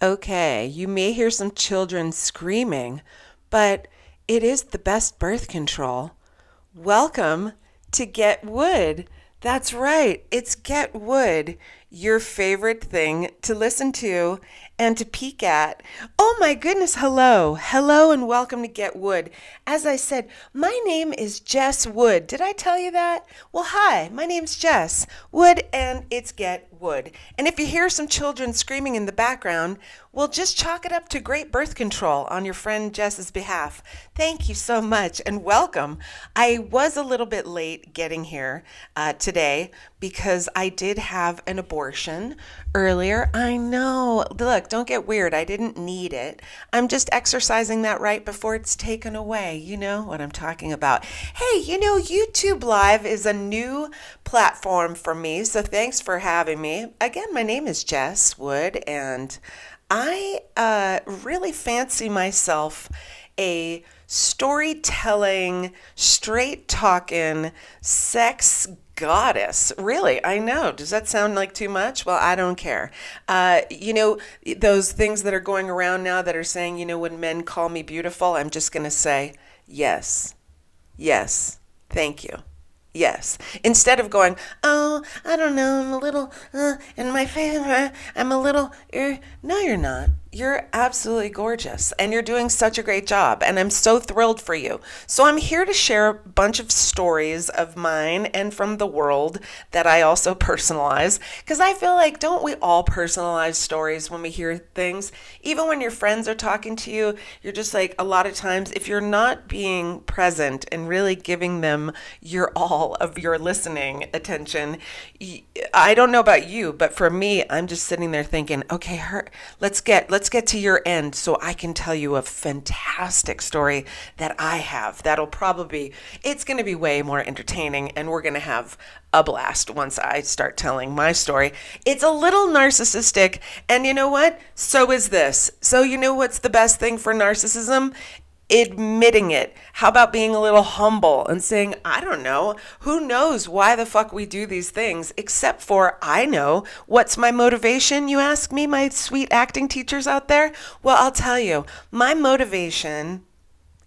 Okay, you may hear some children screaming, but it is the best birth control. Welcome to Get Wood. That's right, it's Get Wood, your favorite thing to listen to and to peek at. Oh my goodness, hello. Hello and welcome to Get Wood. As I said, my name is Jess Wood. Did I tell you that? Well, hi, my name's Jess Wood and it's Get Wood. And if you hear some children screaming in the background, well, just chalk it up to great birth control on your friend Jess's behalf. Thank you so much and welcome. I was a little bit late getting here uh, today because I did have an abortion earlier. I know. Look, don't get weird. I didn't need it. I'm just exercising that right before it's taken away. You know what I'm talking about. Hey, you know, YouTube Live is a new platform for me, so thanks for having me. Again, my name is Jess Wood, and I uh, really fancy myself a storytelling, straight talking, sex goddess. Really, I know. Does that sound like too much? Well, I don't care. Uh, you know, those things that are going around now that are saying, you know, when men call me beautiful, I'm just going to say, yes, yes, thank you. Yes. Instead of going, oh, I don't know, I'm a little, uh, in my favor, I'm a little, er. no, you're not. You're absolutely gorgeous and you're doing such a great job. And I'm so thrilled for you. So, I'm here to share a bunch of stories of mine and from the world that I also personalize. Because I feel like, don't we all personalize stories when we hear things? Even when your friends are talking to you, you're just like, a lot of times, if you're not being present and really giving them your all of your listening attention, I don't know about you, but for me, I'm just sitting there thinking, okay, her, let's get, let's let's get to your end so I can tell you a fantastic story that I have. That'll probably it's going to be way more entertaining and we're going to have a blast once I start telling my story. It's a little narcissistic and you know what? So is this. So you know what's the best thing for narcissism? Admitting it. How about being a little humble and saying, I don't know, who knows why the fuck we do these things, except for I know. What's my motivation, you ask me, my sweet acting teachers out there? Well, I'll tell you, my motivation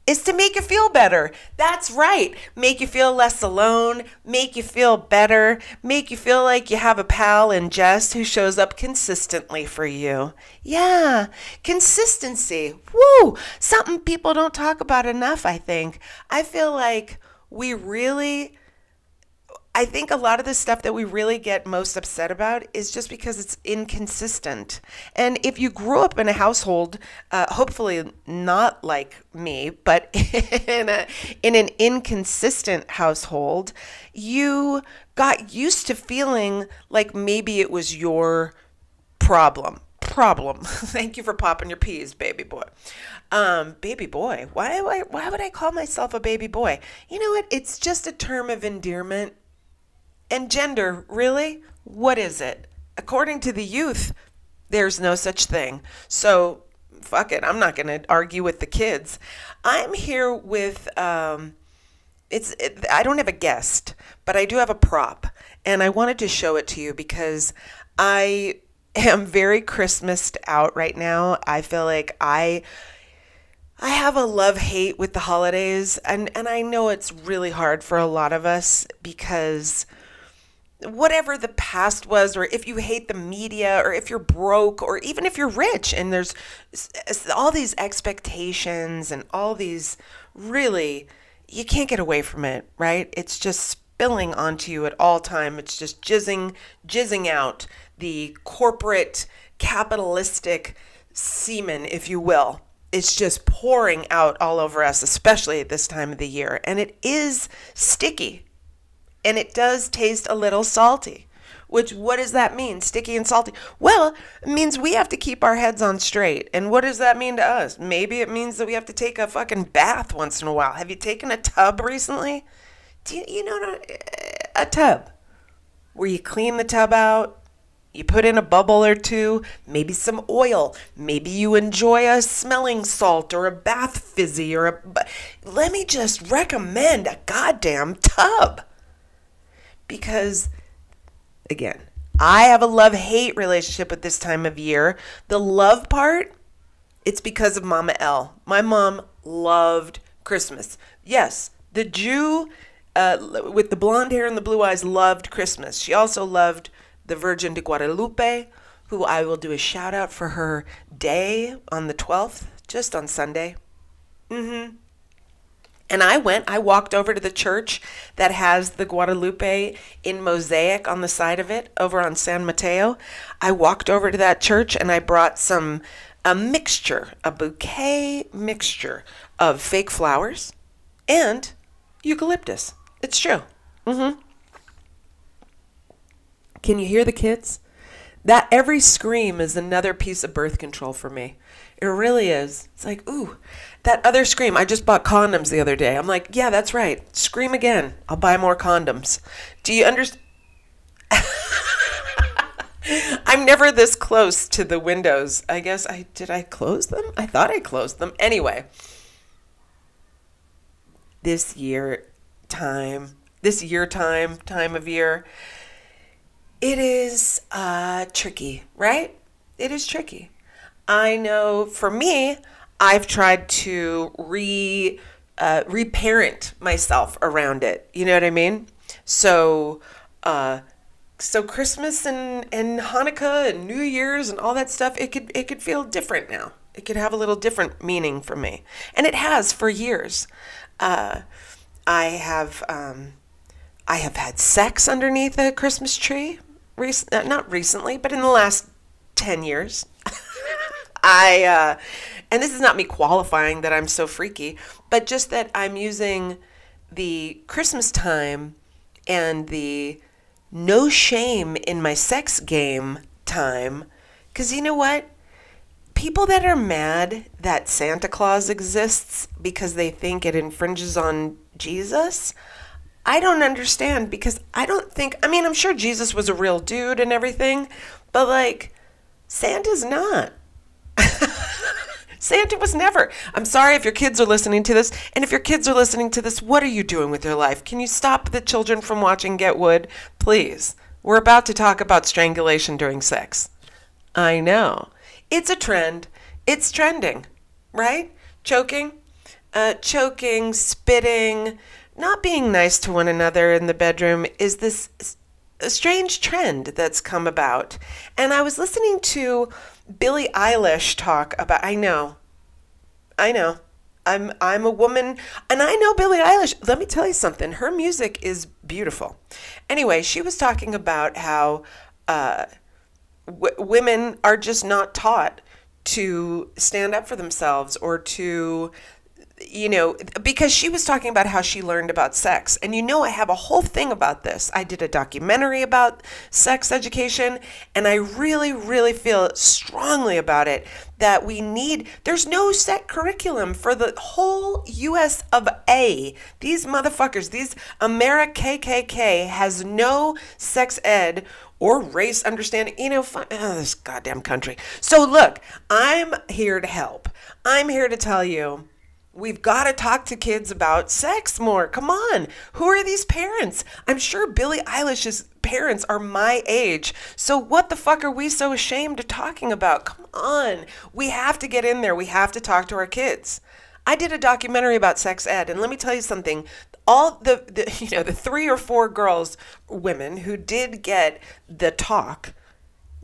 is to make you feel better. That's right. Make you feel less alone, make you feel better, make you feel like you have a pal in Jess who shows up consistently for you. Yeah, consistency. Woo! Something people don't talk about enough, I think. I feel like we really I think a lot of the stuff that we really get most upset about is just because it's inconsistent. And if you grew up in a household, uh, hopefully not like me, but in a in an inconsistent household, you got used to feeling like maybe it was your problem. Problem. Thank you for popping your peas, baby boy. Um, baby boy. Why, why why would I call myself a baby boy? You know what? It's just a term of endearment and gender, really? What is it? According to the youth, there's no such thing. So, fuck it. I'm not going to argue with the kids. I'm here with um it's it, I don't have a guest, but I do have a prop, and I wanted to show it to you because I am very Christmased out right now. I feel like I I have a love hate with the holidays and and I know it's really hard for a lot of us because whatever the past was, or if you hate the media, or if you're broke, or even if you're rich, and there's all these expectations and all these really, you can't get away from it, right? It's just spilling onto you at all time. It's just jizzing, jizzing out the corporate, capitalistic semen, if you will. It's just pouring out all over us, especially at this time of the year. And it is sticky and it does taste a little salty. Which, what does that mean? Sticky and salty? Well, it means we have to keep our heads on straight. And what does that mean to us? Maybe it means that we have to take a fucking bath once in a while. Have you taken a tub recently? Do you, you know a tub where you clean the tub out, you put in a bubble or two, maybe some oil. Maybe you enjoy a smelling salt or a bath fizzy or a. Let me just recommend a goddamn tub because again, I have a love hate relationship with this time of year. The love part, it's because of Mama L. My mom loved Christmas. Yes, the Jew uh, with the blonde hair and the blue eyes loved Christmas. She also loved the Virgin de Guadalupe, who I will do a shout out for her day on the 12th, just on Sunday. Mm-hmm. And I went, I walked over to the church that has the Guadalupe in mosaic on the side of it over on San Mateo. I walked over to that church and I brought some, a mixture, a bouquet mixture of fake flowers and eucalyptus. It's true. Mm-hmm. Can you hear the kids? That every scream is another piece of birth control for me. It really is. It's like, ooh, that other scream. I just bought condoms the other day. I'm like, yeah, that's right. Scream again. I'll buy more condoms. Do you understand? I'm never this close to the windows. I guess I did I close them? I thought I closed them. Anyway, this year time, this year time, time of year, it is uh, tricky, right? It is tricky. I know for me, I've tried to re uh, reparent myself around it. You know what I mean? So, uh, so Christmas and, and Hanukkah and New Year's and all that stuff, it could it could feel different now. It could have a little different meaning for me, and it has for years. Uh, I have um, I have had sex underneath a Christmas tree rec- not recently, but in the last 10 years. I, uh, and this is not me qualifying that I'm so freaky, but just that I'm using the Christmas time and the no shame in my sex game time. Because you know what? People that are mad that Santa Claus exists because they think it infringes on Jesus, I don't understand because I don't think, I mean, I'm sure Jesus was a real dude and everything, but like, Santa's not. Santa was never. I'm sorry if your kids are listening to this. And if your kids are listening to this, what are you doing with your life? Can you stop the children from watching Get Wood? Please. We're about to talk about strangulation during sex. I know. It's a trend. It's trending, right? Choking, uh, choking, spitting, not being nice to one another in the bedroom is this a strange trend that's come about. And I was listening to Billie Eilish talk about I know. I know. I'm I'm a woman and I know Billie Eilish. Let me tell you something. Her music is beautiful. Anyway, she was talking about how uh, w- women are just not taught to stand up for themselves or to you know, because she was talking about how she learned about sex. And you know, I have a whole thing about this. I did a documentary about sex education, and I really, really feel strongly about it that we need, there's no set curriculum for the whole US of A. These motherfuckers, these America KKK has no sex ed or race understanding. You know, oh, this goddamn country. So look, I'm here to help. I'm here to tell you We've got to talk to kids about sex more. Come on. Who are these parents? I'm sure Billie Eilish's parents are my age. So what the fuck are we so ashamed of talking about? Come on. We have to get in there. We have to talk to our kids. I did a documentary about sex ed and let me tell you something. All the, the you know, the three or four girls, women who did get the talk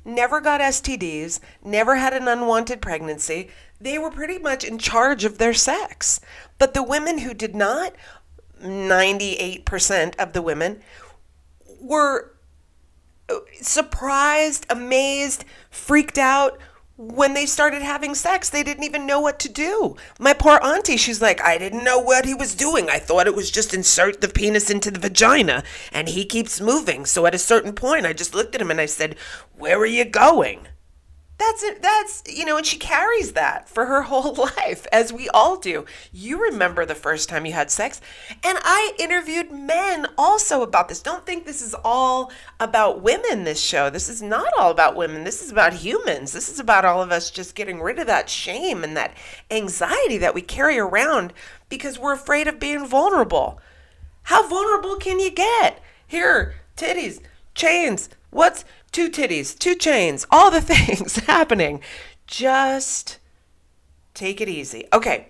never got STDs, never had an unwanted pregnancy they were pretty much in charge of their sex. But the women who did not, 98% of the women, were uh, surprised, amazed, freaked out when they started having sex. They didn't even know what to do. My poor auntie, she's like, I didn't know what he was doing. I thought it was just insert the penis into the vagina and he keeps moving. So at a certain point, I just looked at him and I said, Where are you going? That's it. That's, you know, and she carries that for her whole life, as we all do. You remember the first time you had sex. And I interviewed men also about this. Don't think this is all about women, this show. This is not all about women. This is about humans. This is about all of us just getting rid of that shame and that anxiety that we carry around because we're afraid of being vulnerable. How vulnerable can you get? Here, titties, chains. What's two titties, two chains, all the things happening. Just take it easy. Okay.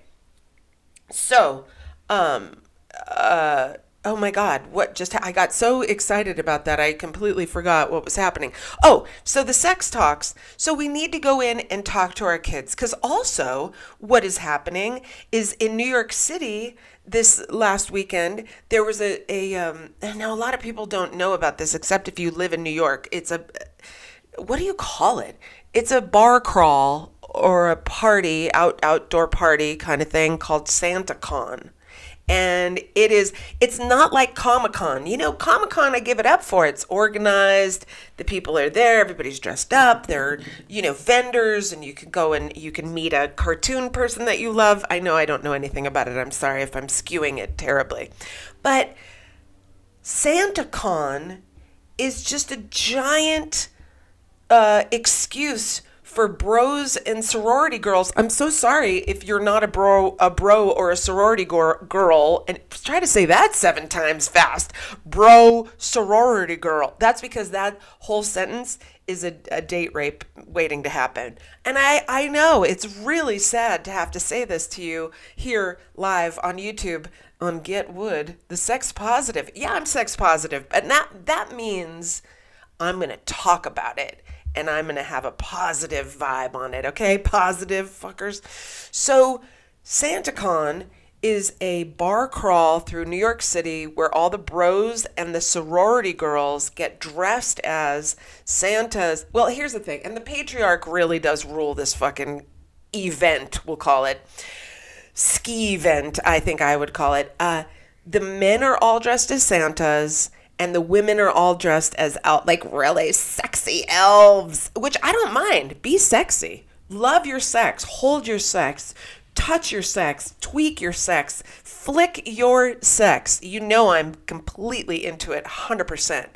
So, um, uh, oh my God, what just, ha- I got so excited about that, I completely forgot what was happening. Oh, so the sex talks. So we need to go in and talk to our kids. Because also, what is happening is in New York City, this last weekend, there was a, a um, now a lot of people don't know about this except if you live in New York. It's a, what do you call it? It's a bar crawl or a party, out outdoor party kind of thing called SantaCon. And it is it's not like Comic-Con. You know, Comic-Con I give it up for. It's organized, the people are there, everybody's dressed up, there are, you know, vendors and you can go and you can meet a cartoon person that you love. I know I don't know anything about it. I'm sorry if I'm skewing it terribly. But SantaCon is just a giant uh, excuse for bros and sorority girls. I'm so sorry if you're not a bro, a bro or a sorority gor- girl, and try to say that seven times fast. Bro, sorority girl. That's because that whole sentence is a, a date rape waiting to happen. And I, I know it's really sad to have to say this to you here live on YouTube on Get Wood, the sex positive. Yeah, I'm sex positive, but not, that means I'm going to talk about it and I'm going to have a positive vibe on it, okay? Positive fuckers. So, SantaCon is a bar crawl through New York City where all the bros and the sorority girls get dressed as Santas. Well, here's the thing, and the patriarch really does rule this fucking event, we'll call it. Ski event, I think I would call it. Uh, the men are all dressed as Santas and the women are all dressed as out like really sexy elves, which I don't mind. Be sexy. Love your sex, hold your sex, touch your sex, tweak your sex, flick your sex. You know I'm completely into it 100%.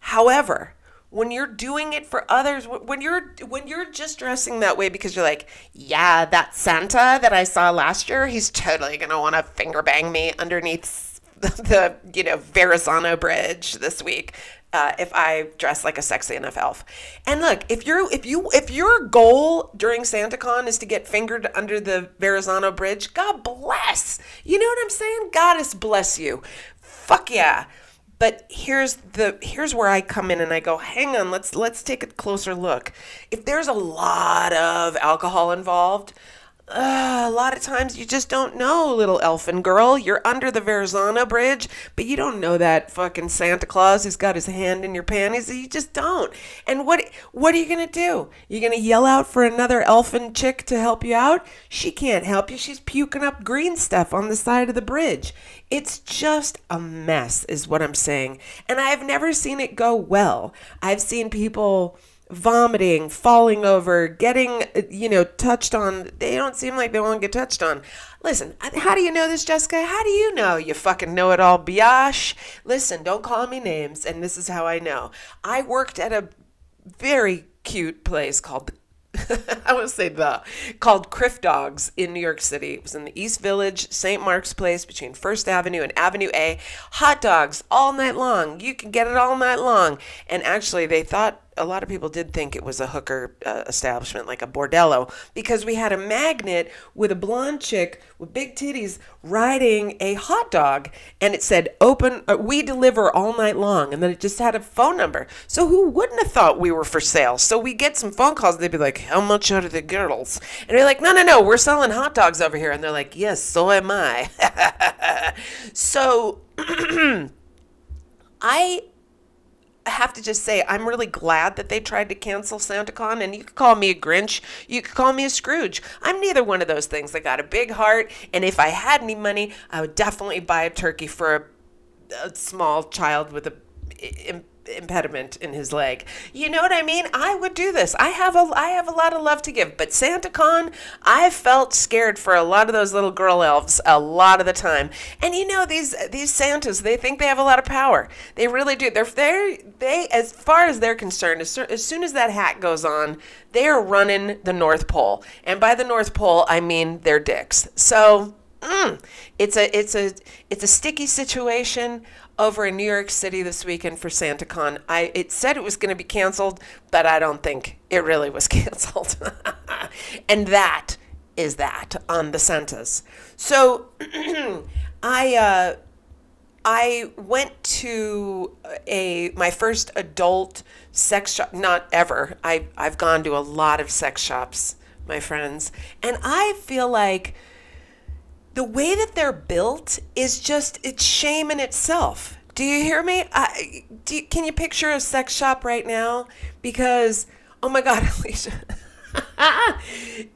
However, when you're doing it for others when you're when you're just dressing that way because you're like yeah that santa that i saw last year he's totally gonna want to finger bang me underneath the you know Verrazano Bridge this week uh, if I dress like a sexy enough elf. And look, if you're if you if your goal during SantaCon is to get fingered under the Verrazano Bridge, God bless. You know what I'm saying? Goddess bless you. Fuck yeah. But here's the here's where I come in and I go, hang on, let's let's take a closer look. If there's a lot of alcohol involved, uh, a lot of times you just don't know, little elfin girl. You're under the Verrazano Bridge, but you don't know that fucking Santa Claus who's got his hand in your panties. You just don't. And what what are you gonna do? You're gonna yell out for another elfin chick to help you out? She can't help you. She's puking up green stuff on the side of the bridge. It's just a mess, is what I'm saying. And I've never seen it go well. I've seen people vomiting, falling over, getting, you know, touched on. They don't seem like they want to get touched on. Listen, how do you know this, Jessica? How do you know? You fucking know it all, biash. Listen, don't call me names, and this is how I know. I worked at a very cute place called I to say the called Crif Dogs in New York City. It was in the East Village, St. Mark's Place, between First Avenue and Avenue A. Hot dogs all night long. You can get it all night long. And actually, they thought a lot of people did think it was a hooker uh, establishment, like a bordello, because we had a magnet with a blonde chick with big titties riding a hot dog, and it said "Open, uh, we deliver all night long," and then it just had a phone number. So who wouldn't have thought we were for sale? So we get some phone calls, and they'd be like, "How much are the girls?" And we're like, "No, no, no, we're selling hot dogs over here," and they're like, "Yes, so am I." so. I have to just say, I'm really glad that they tried to cancel SantaCon. And you could call me a Grinch, you could call me a Scrooge. I'm neither one of those things. I got a big heart, and if I had any money, I would definitely buy a turkey for a, a small child with a impediment in his leg. You know what I mean? I would do this. I have a I have a lot of love to give, but SantaCon, I felt scared for a lot of those little girl elves a lot of the time. And you know these these Santas, they think they have a lot of power. They really do. They're they they as far as they're concerned, as, as soon as that hat goes on, they are running the North Pole. And by the North Pole, I mean their dicks. So Mm, it's a it's a it's a sticky situation over in New York City this weekend for SantaCon. I it said it was going to be canceled, but I don't think it really was canceled. and that is that on the Santas. So I uh, I went to a my first adult sex shop. Not ever. I I've gone to a lot of sex shops, my friends, and I feel like the way that they're built is just it's shame in itself. Do you hear me? I, you, can you picture a sex shop right now? Because oh my God, Alicia,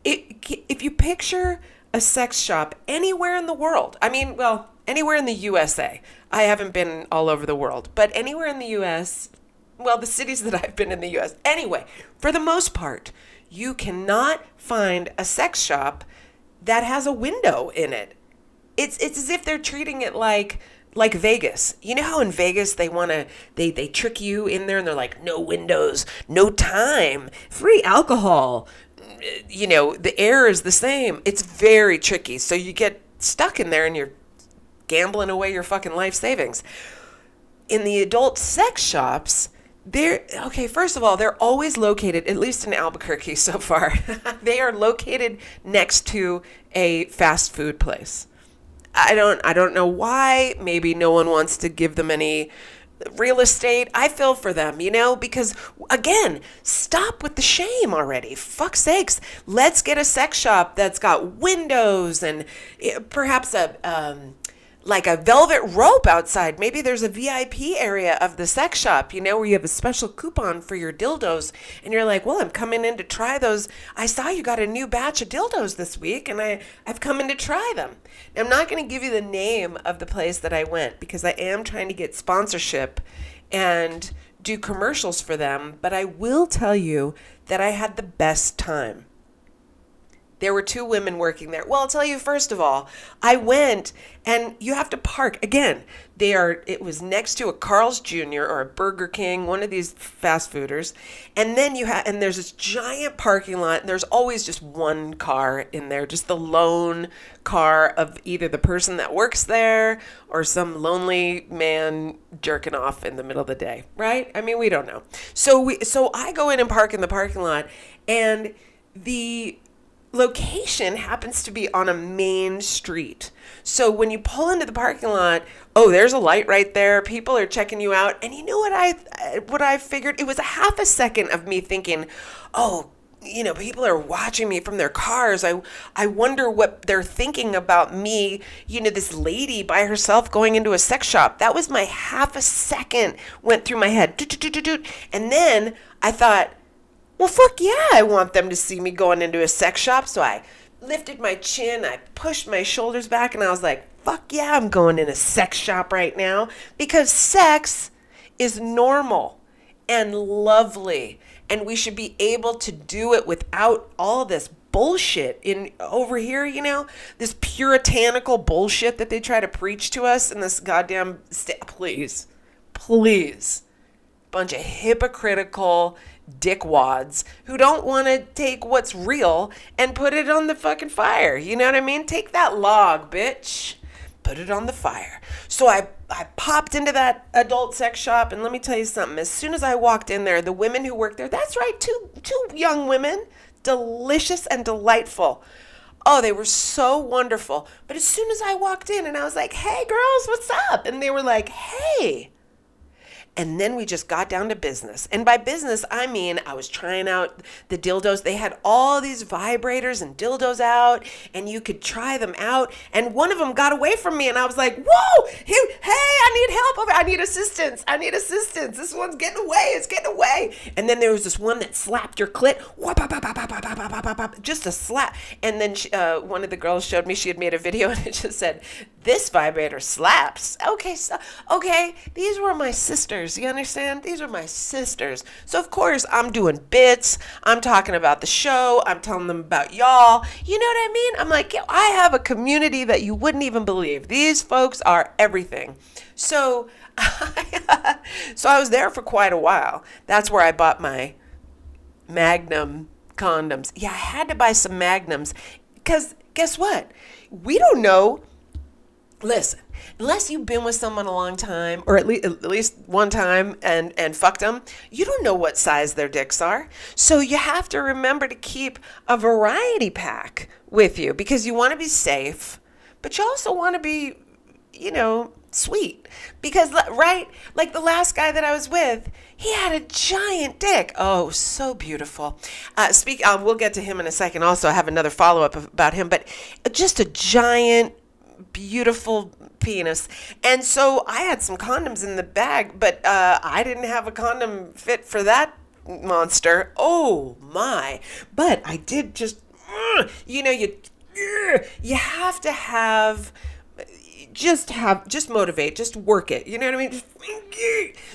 if you picture a sex shop anywhere in the world, I mean, well, anywhere in the USA. I haven't been all over the world, but anywhere in the US, well, the cities that I've been in the US. Anyway, for the most part, you cannot find a sex shop that has a window in it. It's it's as if they're treating it like like Vegas. You know how in Vegas they want to they they trick you in there and they're like no windows, no time, free alcohol. Uh, you know, the air is the same. It's very tricky. So you get stuck in there and you're gambling away your fucking life savings. In the adult sex shops, they're okay, first of all, they're always located, at least in Albuquerque so far, they are located next to a fast food place. I don't I don't know why. Maybe no one wants to give them any real estate. I feel for them, you know, because again, stop with the shame already. Fuck sakes. Let's get a sex shop that's got windows and eh, perhaps a um, like a velvet rope outside. Maybe there's a VIP area of the sex shop, you know, where you have a special coupon for your dildos. And you're like, well, I'm coming in to try those. I saw you got a new batch of dildos this week and I, I've come in to try them. Now, I'm not going to give you the name of the place that I went because I am trying to get sponsorship and do commercials for them. But I will tell you that I had the best time. There were two women working there. Well, I'll tell you first of all, I went and you have to park again. They are it was next to a Carl's Jr. or a Burger King, one of these fast fooders. And then you have and there's this giant parking lot and there's always just one car in there, just the lone car of either the person that works there or some lonely man jerking off in the middle of the day, right? I mean, we don't know. So we so I go in and park in the parking lot and the location happens to be on a main street. So when you pull into the parking lot, oh, there's a light right there. People are checking you out. And you know what I what I figured? It was a half a second of me thinking, "Oh, you know, people are watching me from their cars. I I wonder what they're thinking about me, you know, this lady by herself going into a sex shop. That was my half a second went through my head. And then I thought, well, fuck yeah, I want them to see me going into a sex shop. So I lifted my chin, I pushed my shoulders back, and I was like, fuck yeah, I'm going in a sex shop right now because sex is normal and lovely. And we should be able to do it without all this bullshit in over here, you know, this puritanical bullshit that they try to preach to us in this goddamn st- please, please, bunch of hypocritical dickwads who don't want to take what's real and put it on the fucking fire. You know what I mean? Take that log, bitch. Put it on the fire. So I I popped into that adult sex shop and let me tell you something. As soon as I walked in there, the women who worked there, that's right, two two young women, delicious and delightful. Oh, they were so wonderful. But as soon as I walked in and I was like, "Hey girls, what's up?" and they were like, "Hey, and then we just got down to business. And by business, I mean I was trying out the dildos. They had all these vibrators and dildos out, and you could try them out. And one of them got away from me, and I was like, Whoa, hey, I need help. I need assistance. I need assistance. This one's getting away. It's getting away. And then there was this one that slapped your clit, just a slap. And then she, uh, one of the girls showed me she had made a video, and it just said, This vibrator slaps. Okay, so, okay, these were my sisters sisters. You understand? These are my sisters. So, of course, I'm doing bits. I'm talking about the show. I'm telling them about y'all. You know what I mean? I'm like, I have a community that you wouldn't even believe. These folks are everything. So, so I was there for quite a while. That's where I bought my Magnum condoms. Yeah, I had to buy some Magnums because guess what? We don't know. Listen, unless you've been with someone a long time or at least at least one time and and fucked them, you don't know what size their dicks are. So you have to remember to keep a variety pack with you because you want to be safe, but you also want to be, you know, sweet. Because right, like the last guy that I was with, he had a giant dick. Oh, so beautiful. Uh, speak. Uh, we'll get to him in a second. Also, I have another follow up about him, but just a giant, beautiful penis. And so I had some condoms in the bag, but uh, I didn't have a condom fit for that monster. Oh my! But I did just, you know, you you have to have just have just motivate just work it you know what i mean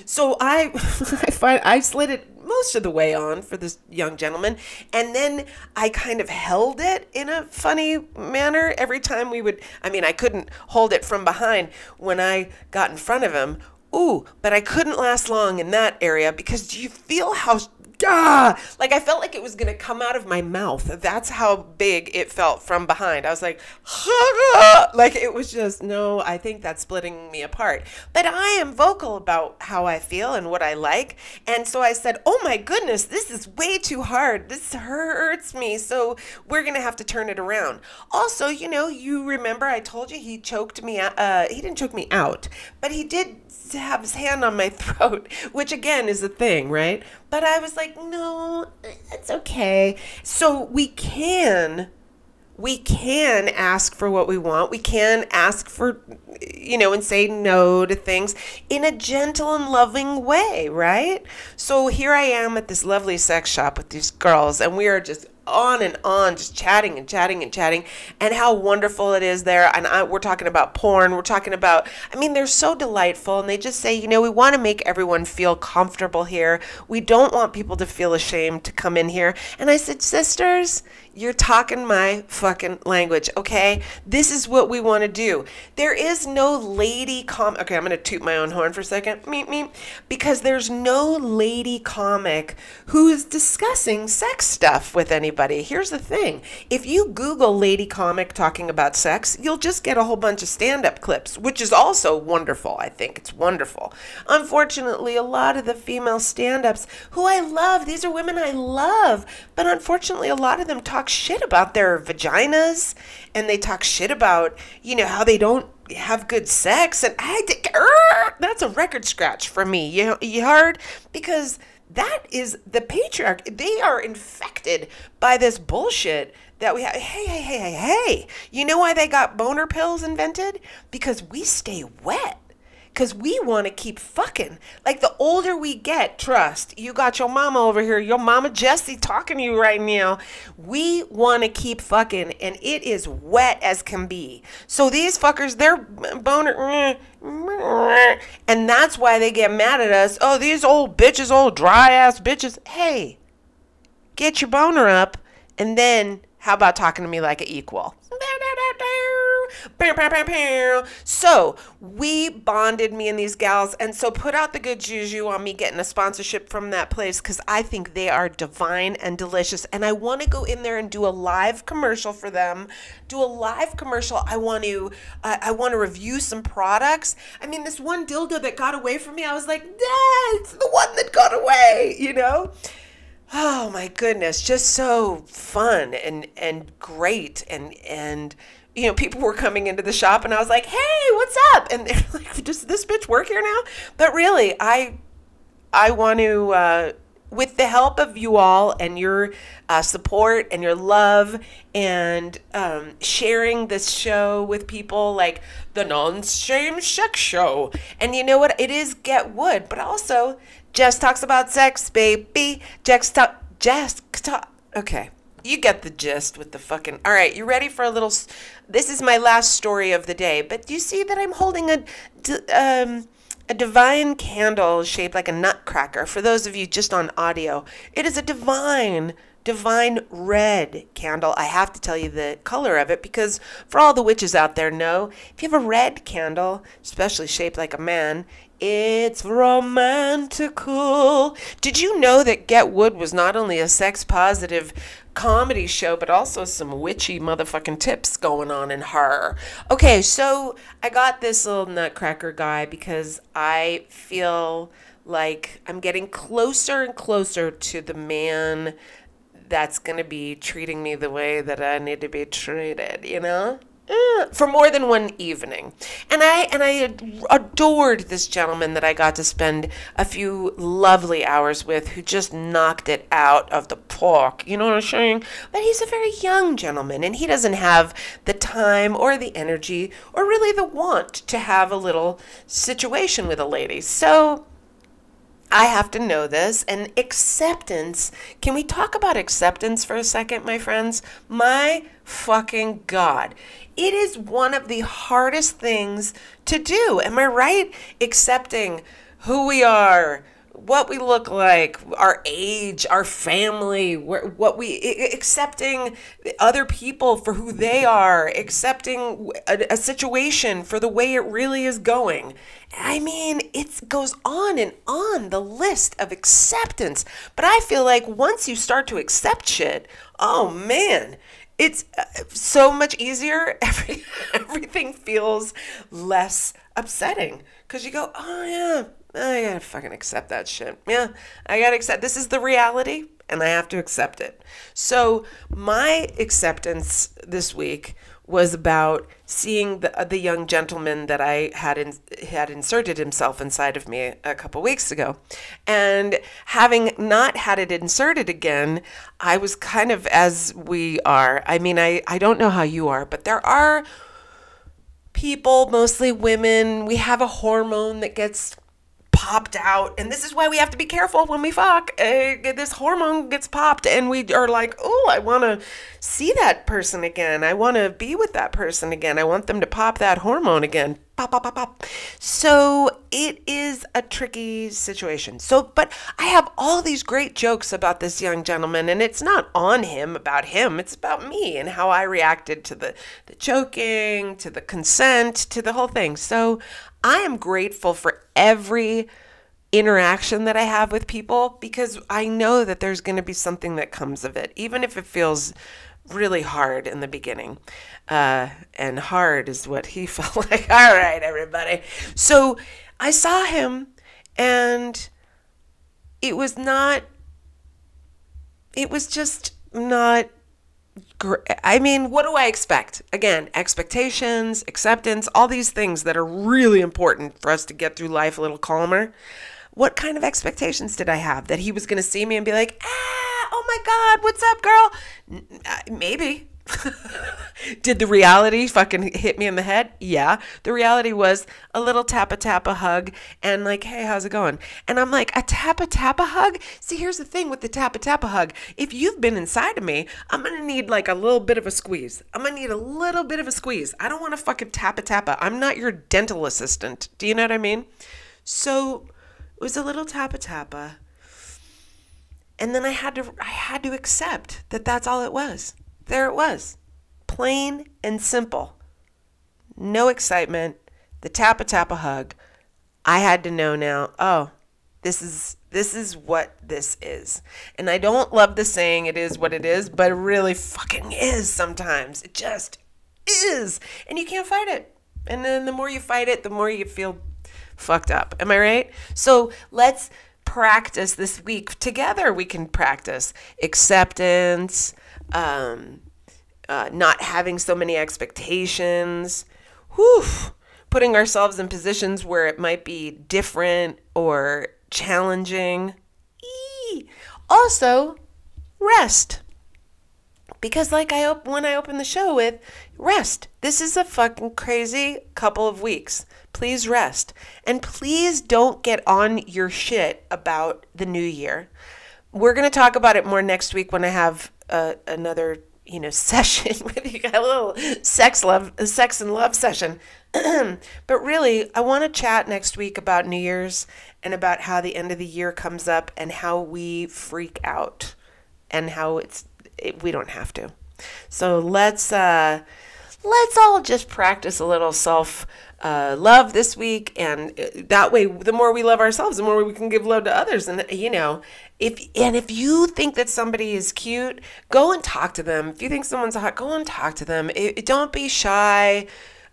so i i find i slid it most of the way on for this young gentleman. And then i kind of held it in a funny manner every time we would i mean i couldn't hold it from behind. When i got in front of him ooh but i couldn't last long in that area because do you feel how ah! like I felt like it was gonna come out of my mouth. That's how big it felt from behind. I was like, like it was just no. I think that's splitting me apart. But I am vocal about how I feel and what I like, and so I said, "Oh my goodness, this is way too hard. This hurts me. So we're gonna have to turn it around." Also, you know, you remember I told you he choked me. Uh, he didn't choke me out, but he did have his hand on my throat, which again is a thing, right? But I was like, no, it's okay. So we can we can ask for what we want. We can ask for, you know, and say no to things in a gentle and loving way, right? So here I am at this lovely sex shop with these girls, and we are just on and on, just chatting and chatting and chatting, and how wonderful it is there. And I, we're talking about porn. We're talking about, I mean, they're so delightful. And they just say, you know, we want to make everyone feel comfortable here. We don't want people to feel ashamed to come in here. And I said, sisters, you're talking my fucking language, okay? This is what we want to do. There is no lady comic. Okay, I'm gonna toot my own horn for a second. Meep meep. Because there's no lady comic who is discussing sex stuff with anybody. Here's the thing: if you Google lady comic talking about sex, you'll just get a whole bunch of stand-up clips, which is also wonderful. I think it's wonderful. Unfortunately, a lot of the female stand-ups who I love, these are women I love, but unfortunately, a lot of them talk shit about their vaginas and they talk shit about, you know, how they don't have good sex. And I think er, that's a record scratch for me. You, you heard? Because that is the patriarch. They are infected by this bullshit that we have. Hey, hey, hey, hey, hey. You know why they got boner pills invented? Because we stay wet because we want to keep fucking. Like the older we get, trust, you got your mama over here, your mama Jessie talking to you right now. We want to keep fucking, and it is wet as can be. So these fuckers, they're boner. And that's why they get mad at us. Oh, these old bitches, old dry ass bitches. Hey, get your boner up, and then how about talking to me like an equal? So we bonded, me and these gals, and so put out the good juju on me getting a sponsorship from that place because I think they are divine and delicious. And I want to go in there and do a live commercial for them. Do a live commercial. I want to, uh, I want to review some products. I mean, this one dildo that got away from me, I was like, that's the one that got away, you know oh my goodness just so fun and and great and and you know, people were coming into the shop and I was like, hey, what's up? And they're like, does this bitch work here now? But really, I, I want to, uh, with the help of you all and your uh, support and your love and um, sharing this show with people like the non shame sex show. And you know what? It is Get Wood, but also Jess talks about sex, baby. Jess talk, Jess talk. Okay you get the gist with the fucking. All right, you ready for a little? This is my last story of the day, but you see that I'm holding a, um, a divine candle shaped like a nutcracker? For those of you just on audio, it is a divine divine red candle. I have to tell you the color of it because for all the witches out there know, if you have a red candle, especially shaped like a man, it's romantical. Did you know that Get Wood was not only a sex positive comedy show, but also some witchy motherfucking tips going on in her. Okay, so I got this little nutcracker guy because I feel like I'm getting closer and closer to the man that's going to be treating me the way that I need to be treated, you know? Eh, for more than one evening. And I and I adored this gentleman that I got to spend a few lovely hours with who just knocked it out of the park. You know what I'm saying? But he's a very young gentleman and he doesn't have the time or the energy or really the want to have a little situation with a lady. So I have to know this. And acceptance. Can we talk about acceptance for a second, my friends? My fucking God. It is one of the hardest things to do. Am I right? Accepting who we are, what we look like, our age, our family, what we accepting other people for who they are, accepting a, a, situation for the way it really is going. I mean, it goes on and on the list of acceptance. But I feel like once you start to accept shit, oh man, it's uh, so much easier. Every, everything feels less upsetting because you go, oh yeah, I gotta fucking accept that shit. Yeah, I gotta accept. This is the reality, and I have to accept it. So my acceptance this week was about seeing the uh, the young gentleman that I had in, had inserted himself inside of me a couple weeks ago, and having not had it inserted again, I was kind of as we are. I mean, I I don't know how you are, but there are people, mostly women. We have a hormone that gets popped out. And this is why we have to be careful when we fuck. Uh, this hormone gets popped, and we are like, oh, I want to see that person again. I want to be with that person again. I want them to pop that hormone again. Pop, pop, pop, pop. So it is a tricky situation. So, but I have all these great jokes about this young gentleman, and it's not on him about him. It's about me and how I reacted to the, the joking, to the consent, to the whole thing. So I am grateful for every interaction that I have with people because I know that there's going to be something that comes of it, even if it feels really hard in the beginning. Uh, and hard is what he felt like. All right, everybody. So I saw him, and it was not, it was just not I mean, what do I expect? Again, expectations, acceptance, all these things that are really important for us to get through life a little calmer. What kind of expectations did I have? That he was going to see me and be like, ah, oh my God, what's up, girl? Uh, maybe. Did the reality fucking hit me in the head? Yeah. The reality was a little tappa tappa hug and like, hey, how's it going? And I'm like, a tappa tappa hug? See, here's the thing with the tappa tappa hug. If you've been inside of me, I'm gonna need like a little bit of a squeeze. I'm gonna need a little bit of a squeeze. I don't wanna fucking tappa tappa. I'm not your dental assistant. Do you know what I mean? So it was a little tappa tappa. And then I had to I had to accept that that's all it was. There it was. Plain and simple. No excitement. The tappa tappa hug. I had to know now, oh, this is this is what this is. And I don't love the saying it is what it is, but it really fucking is sometimes. It just is. And you can't fight it. And then the more you fight it, the more you feel fucked up. Am I right? So let's practice this week together. We can practice acceptance, um, uh, not having so many expectations, whew, putting ourselves in positions where it might be different or challenging. Eee. Also, rest. Because, like I op- when I opened the show with, rest. This is a fucking crazy couple of weeks. Please rest. And please don't get on your shit about the new year. We're going to talk about it more next week when I have uh, another you know session with you, a little sex love, sex and love session. but really, I want to chat next week about New Year's and about how the end of the year comes up and how we freak out and how it's it, we don't have to. So let's uh, let's all just practice a little self uh, love this week, and uh, that way, the more we love ourselves, the more we can give love to others, and you know, if and if you think that somebody is cute, go and talk to them. If you think someone's hot, go and talk to them. It, don't be shy.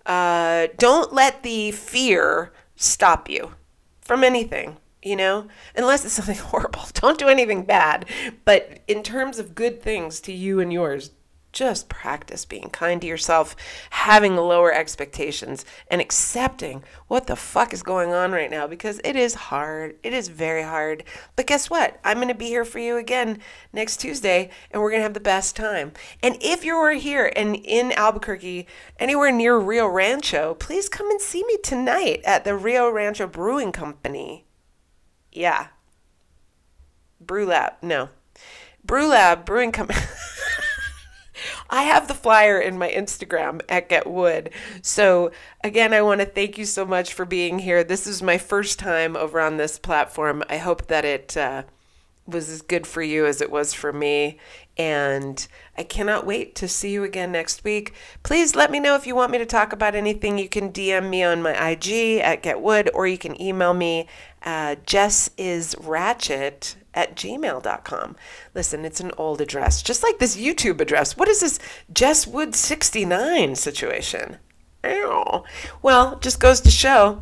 Uh, don't let the fear stop you from anything. You know, unless it's something horrible, don't do anything bad. But in terms of good things to you and yours, just practice being kind to yourself, having lower expectations, and accepting what the fuck is going on right now because it is hard. It is very hard. But guess what? I'm going to be here for you again next Tuesday and we're going to have the best time. And if you're here and in Albuquerque, anywhere near Rio Rancho, please come and see me tonight at the Rio Rancho Brewing Company. Yeah. Brew Lab. No. Brew Lab Brewing Company. I have the flyer in my Instagram at Get Wood. So, again, I want to thank you so much for being here. This is my first time over on this platform. I hope that it uh, was as good for you as it was for me. And I cannot wait to see you again next week. Please let me know if you want me to talk about anything. You can DM me on my IG at Get Wood, or you can email me uh, Jess is Ratchet at gmail.com. Listen, it's an old address, just like this YouTube address. What is this Jess Wood 69 situation? Ew. Well, just goes to show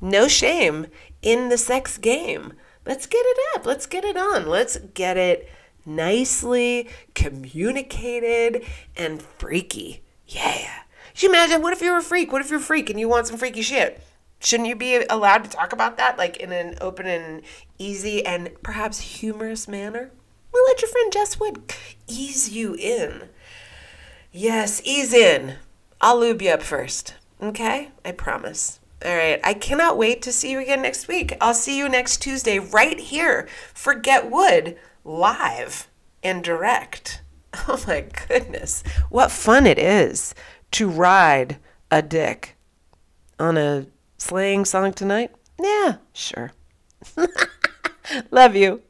no shame in the sex game. Let's get it up. Let's get it on. Let's get it nicely communicated and freaky. Yeah. You imagine? What if you're a freak? What if you're a freak and you want some freaky shit? Shouldn't you be allowed to talk about that, like in an open and easy and perhaps humorous manner? Well, let your friend Jess Wood ease you in. Yes, ease in. I'll lube you up first. Okay? I promise. All right. I cannot wait to see you again next week. I'll see you next Tuesday right here for Get Wood live and direct. Oh my goodness. What fun it is to ride a dick on a slaying song tonight? Yeah, sure. Love you.